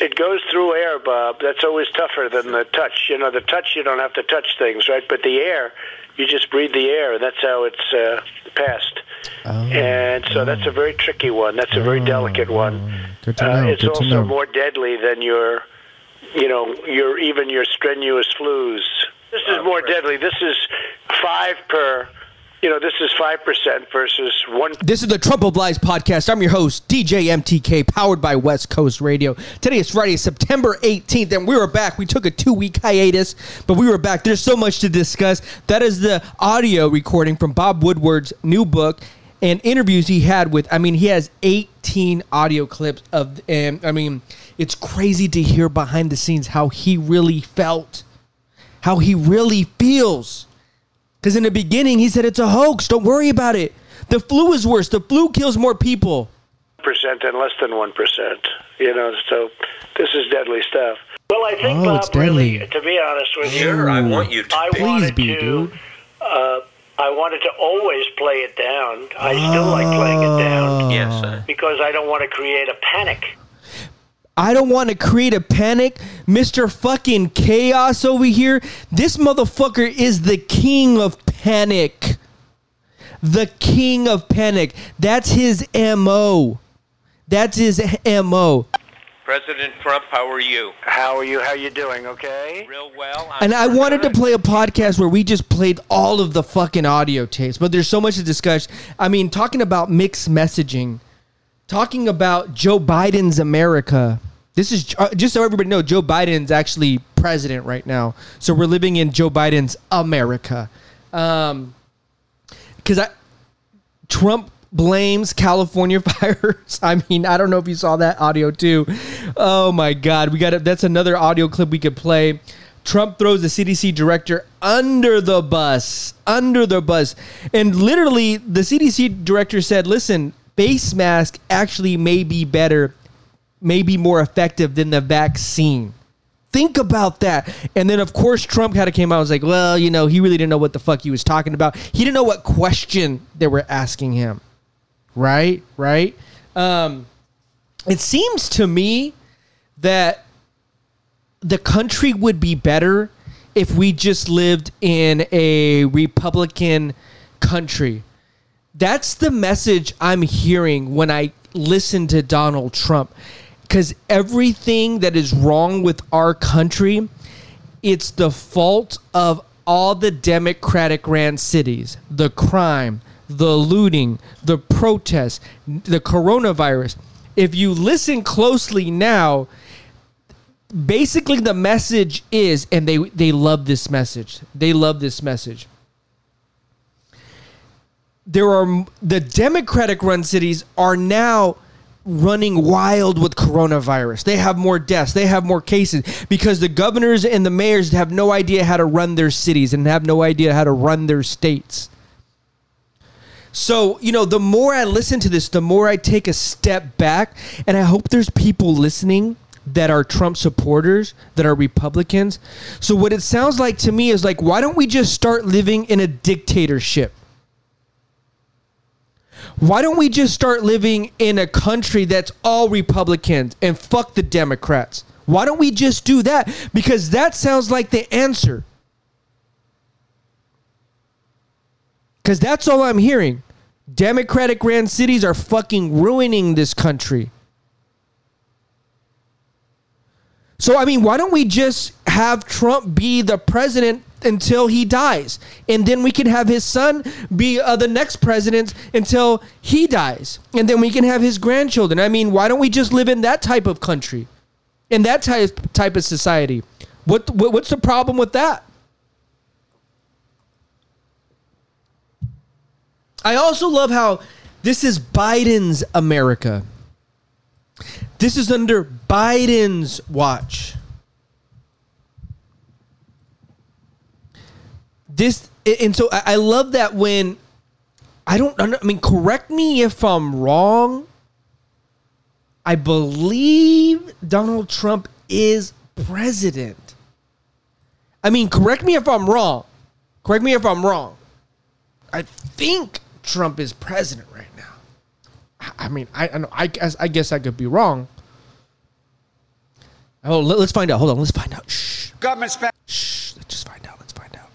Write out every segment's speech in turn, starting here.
It goes through air, Bob. That's always tougher than the touch. You know, the touch you don't have to touch things, right? But the air, you just breathe the air, and that's how it's uh, passed. Oh, and so that's a very tricky one. That's a very delicate one. Oh, Good to Uh, it's Good to also know. more deadly than your, you know, your even your strenuous flus. This is more deadly. This is five per. You know, this is five percent versus one. This is the Trump of Lies podcast. I'm your host, DJ MTK, powered by West Coast Radio. Today is Friday, September 18th, and we were back. We took a two week hiatus, but we were back. There's so much to discuss. That is the audio recording from Bob Woodward's new book and interviews he had with, I mean, he has 18 audio clips of, and I mean, it's crazy to hear behind the scenes how he really felt, how he really feels. Because in the beginning, he said it's a hoax. Don't worry about it. The flu is worse. The flu kills more people. percent and less than one percent. You know, so this is deadly stuff. Well, I think Oh, Bob it's deadly. really, to be honest with you, Sure, I want you to I. Please wanted be, to. dude. Uh, I wanted to always play it down. I still like playing it down Yes, uh, because I don't want to create a panic. I don't want to create a panic. Mr. fucking chaos over here. This motherfucker is the king of panic. The king of panic. That's his MO. That's his MO. President Trump, how are you? How are you? How you doing? Okay. Real well. I'm And I pretty wanted to play a podcast where we just played all of the fucking audio tapes, but there's so much to discuss. I mean, talking about mixed messaging, talking about Joe Biden's America. This is uh, just so everybody knows Joe Biden's actually president right now. So we're living in Joe Biden's America. Um, because I Trump blames California fires. I mean, I don't know if you saw that audio too. Oh my God, we got it. That's another audio clip we could play. Trump throws the CDC director under the bus, under the bus, and literally the CDC director said, "Listen, face mask actually may be better, may be more effective than the vaccine." Think about that. And then, of course, Trump kind of came out and was like, well, you know, he really didn't know what the fuck he was talking about. He didn't know what question they were asking him. Right? Right? Um, it seems to me that the country would be better if we just lived in a Republican country. That's the message I'm hearing when I listen to Donald Trump. Because everything that is wrong with our country, it's the fault of all the Democratic ran cities. The crime, the looting, the protests, the coronavirus. If you listen closely now, basically the message is and they they love this message they love this message there are the democratic run cities are now running wild with coronavirus they have more deaths they have more cases because the governors and the mayors have no idea how to run their cities and have no idea how to run their states so, you know, the more I listen to this, the more I take a step back. And I hope there's people listening that are Trump supporters, that are Republicans. So, what it sounds like to me is like, why don't we just start living in a dictatorship? Why don't we just start living in a country that's all Republicans and fuck the Democrats? Why don't we just do that? Because that sounds like the answer. Because that's all I'm hearing. Democratic ran cities are fucking ruining this country. So, I mean, why don't we just have Trump be the president until he dies? And then we can have his son be uh, the next president until he dies. And then we can have his grandchildren. I mean, why don't we just live in that type of country? In that type, type of society? What, what What's the problem with that? I also love how this is Biden's America. This is under Biden's watch. This and so I love that when I don't I mean correct me if I'm wrong. I believe Donald Trump is president. I mean correct me if I'm wrong. Correct me if I'm wrong. I think Trump is president right now. I- I mean, I I, know, I guess I guess I could be wrong. Oh, let, us find out. Hold on. Let's find out. Shh. Government spend. Shh. Let's just find out. Let's find out.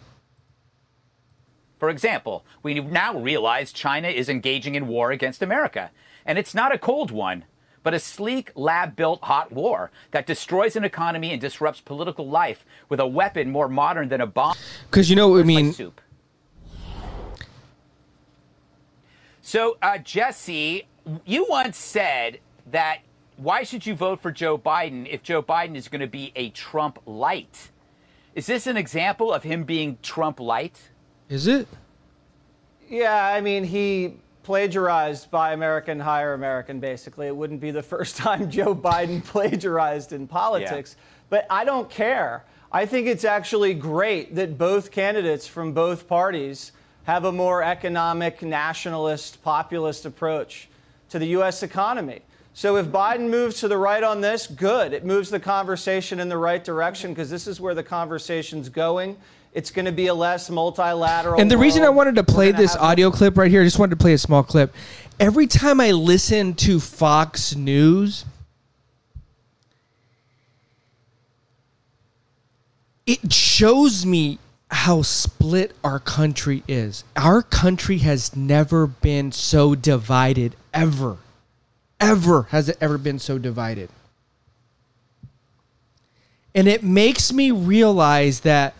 For example, we now realize China is engaging in war against America. And it's not a cold one, but a sleek, lab built hot war that destroys an economy and disrupts political life with a weapon more modern than a bomb. Because, you know, what I mean, soup. So, uh, Jesse, you once said that why should you vote for Joe Biden if Joe Biden is going to be a Trump light? Is this an example of him being Trump light? Is it? Yeah, I mean, he plagiarized Buy American, Hire American, basically. It wouldn't be the first time Joe Biden plagiarized in politics. Yeah. But I don't care. I think it's actually great that both candidates from both parties have a more economic, nationalist, populist approach to the U.S. economy. So if Biden moves to the right on this, good. It moves the conversation in the right direction because this is where the conversation's going. It's going to be a less multilateral. And the world. reason I wanted to play this audio clip right here, I just wanted to play a small clip. Every time I listen to Fox News, it shows me how split our country is. Our country has never been so divided ever ever has it ever been so divided. And it makes me realize that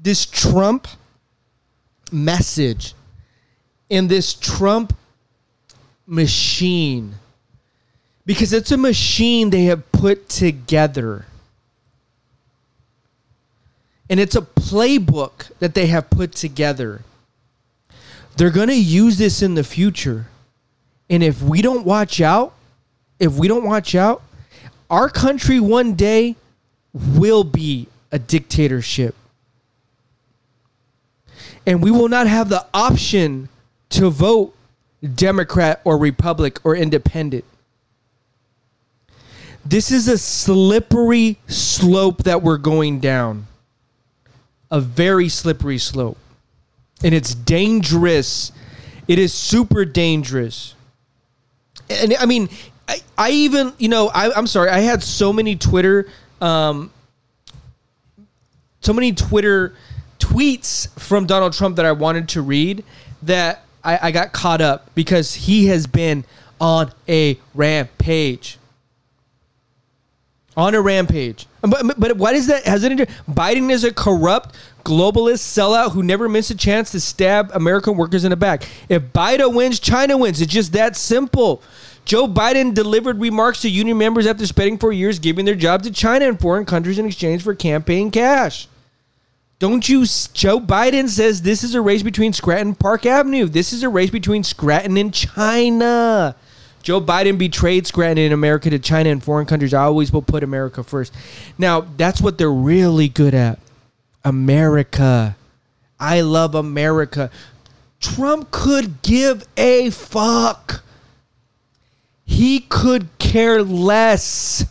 this Trump message and this Trump machine, because it's a machine they have put together. And it's a playbook that they have put together. They're going to use this in the future. And if we don't watch out, if we don't watch out, our country one day will be a dictatorship. And we will not have the option to vote Democrat or Republic or independent. This is a slippery slope that we're going down. A very slippery slope. And it's dangerous. It is super dangerous and I mean, I, I even you know I, am sorry I had so many Twitter, um, so many Twitter tweets from Donald Trump that I wanted to read that I, I got caught up because he has been on a rampage. On a rampage. But, but what is that? Has it? Biden is a corrupt globalist sellout who never missed a chance to stab American workers in the back. If Biden wins, China wins. It's just that simple. Joe Biden delivered remarks to union members after spending four years giving their jobs to China and foreign countries in exchange for campaign cash. Don't you? Joe Biden says this is a race between Scranton and Park Avenue. This is a race between Scranton and China. Joe Biden betrayed Scranton in America to China and foreign countries. I always will put America first. Now, that's what they're really good at. America. I love America. Trump could give a fuck. He could care less.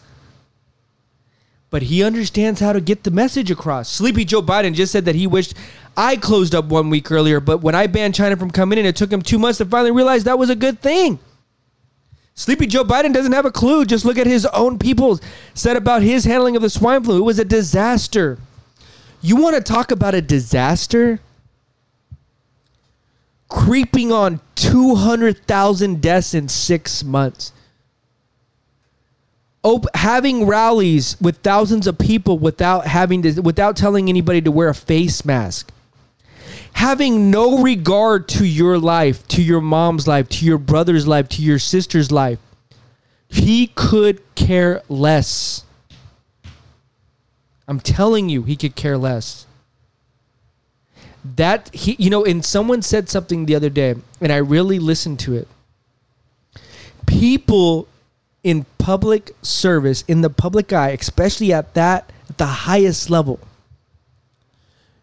But he understands how to get the message across. Sleepy Joe Biden just said that he wished I closed up one week earlier, but when I banned China from coming in, it took him two months to finally realize that was a good thing. Sleepy Joe Biden doesn't have a clue. Just look at his own people said about his handling of the swine flu. It was a disaster. You want to talk about a disaster? Creeping on 200,000 deaths in six months. Op- having rallies with thousands of people without having to, without telling anybody to wear a face mask. Having no regard to your life, to your mom's life, to your brother's life, to your sister's life. He could care less. I'm telling you, he could care less. That he, you know, and someone said something the other day, and I really listened to it. People in public service, in the public eye, especially at that, at the highest level,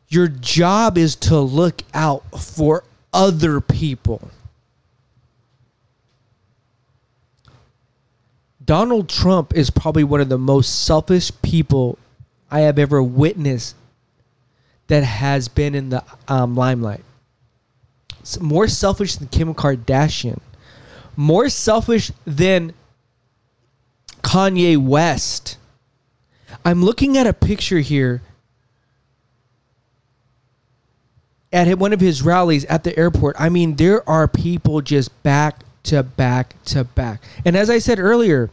your job is to look out for other people. Donald Trump is probably one of the most selfish people I have ever witnessed that has been in the um, limelight. It's more selfish than Kim Kardashian, more selfish than Kanye West. I'm looking at a picture here at one of his rallies at the airport. I mean, there are people just back to back to back. And as I said earlier,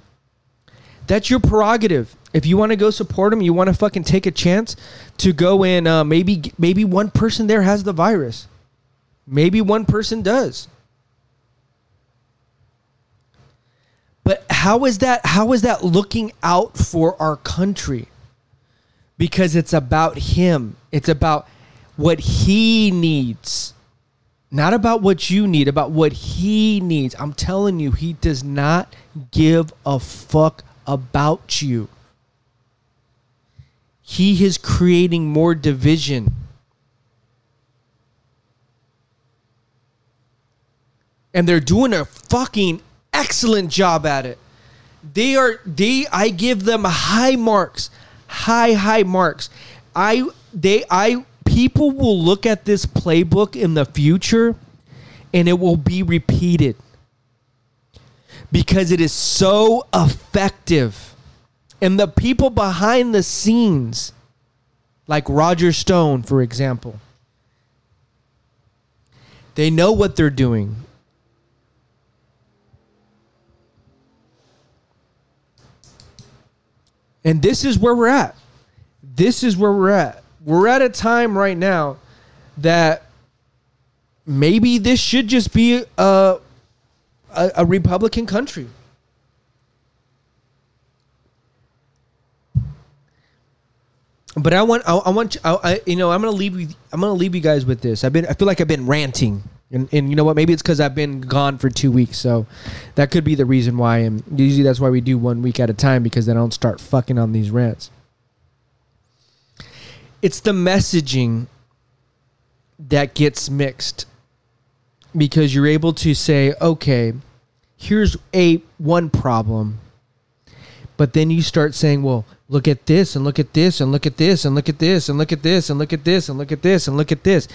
that's your prerogative. If you want to go support him, you want to fucking take a chance to go in. Uh, maybe maybe one person there has the virus. Maybe one person does. But how is that? How is that looking out for our country? Because it's about him. It's about what he needs. Not about what you need, about what he needs. I'm telling you, he does not give a fuck about you. He is creating more division. And they're doing a fucking excellent job at it. They are they I give them high marks. High high marks. I they I people will look at this playbook in the future and it will be repeated because it is so effective. And the people behind the scenes, like Roger Stone, for example, they know what they're doing. And this is where we're at. This is where we're at. We're at a time right now that maybe this should just be a, a, a Republican country. But I want, I, I want, I, I, you know, I'm gonna leave you. I'm gonna leave you guys with this. I've been, I feel like I've been ranting, and, and you know what? Maybe it's because I've been gone for two weeks, so that could be the reason why. And usually that's why we do one week at a time because then I don't start fucking on these rants. It's the messaging that gets mixed because you're able to say, okay, here's a one problem, but then you start saying, well, look at this and look at this and look at this and look at this and look at this and look at this and look at this and look at this.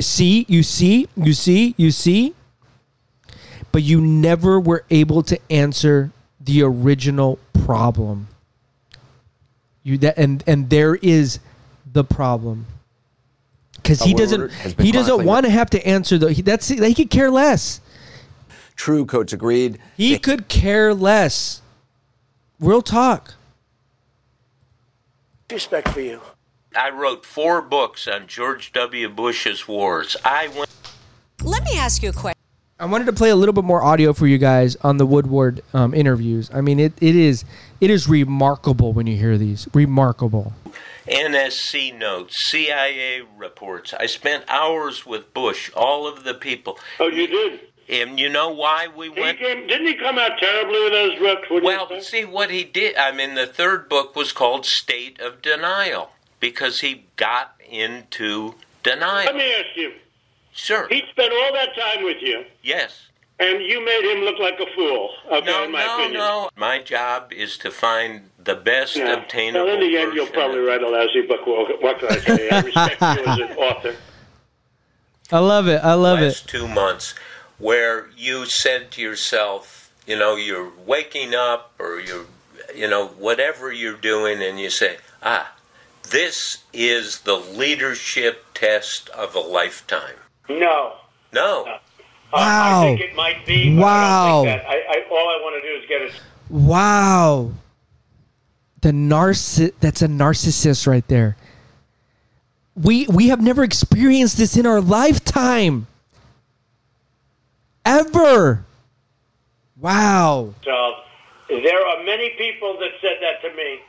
See, you see, you see, you see, but you never were able to answer the original problem. You that and and there is the problem because he doesn't he doesn't want to have to answer though. he, that's he could care less True coach agreed. he could care less real talk Respect for you. I wrote four books on George W. Bush's wars. I went. Let me ask you a question. i wanted to play a little bit more audio for you guys on the woodward um, interviews i mean it, it is it is remarkable when you hear these remarkable NSC notes, CIA reports. I spent hours with Bush, all of the people. Oh, you did. And you know why we He went? came, didn't he come out terribly with those books? Well, see what he did. I mean, the third book was called State of Denial because he got into denial. Let me ask you. Sure. He spent all that time with you, Yes. And you made him look like a fool. Okay, No, in my no, opinion. no. My job is to find the best Yeah. obtainable Well, in the end, you'll probably write a lousy book. Well, what can I say? I respect you as an author. i love it i love last it two months where you said to yourself, you know, you're waking up or you're, you know, whatever you're doing, and you say, ah, this is the leadership test of a lifetime. No. No. Wow. I think it might be. Wow. I don't think that. I, I, all I want to do is get it. wow the narciss that's a narcissist right there we we have never experienced this in our lifetime ever wow So there are many people that said that to me.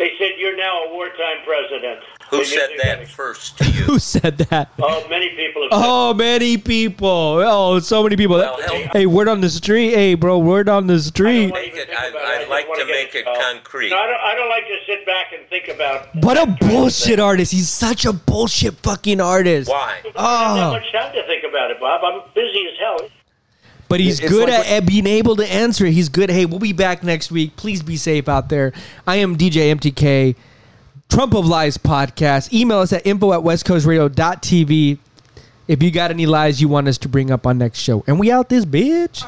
They said you're now a wartime president. Who They said need to that first to you? who said that Oh, many people have said Oh, many people. Oh, so many people. Well, hell- hey, word on the street. Hey, bro, word on the street. Make it- Think I- I'd just like wanna make it involved. concrete. No, I don't, I don't like to sit back and think about. What a bullshit artist. He's such a bullshit fucking artist. Why? Oh. I don't have much time to think about it, Bob. I'm busy as hell. But he's It's good like at, being able to answer. He's good. Hey, we'll be back next week. Please be safe out there. I am DJ MTK, Trump of Lies podcast. Email us at info at westcoastradio.tv if you got any lies you want us to bring up on next show. And we out this bitch.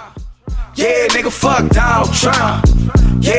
Yeah, nigga, fuck Donald Trump. Yeah.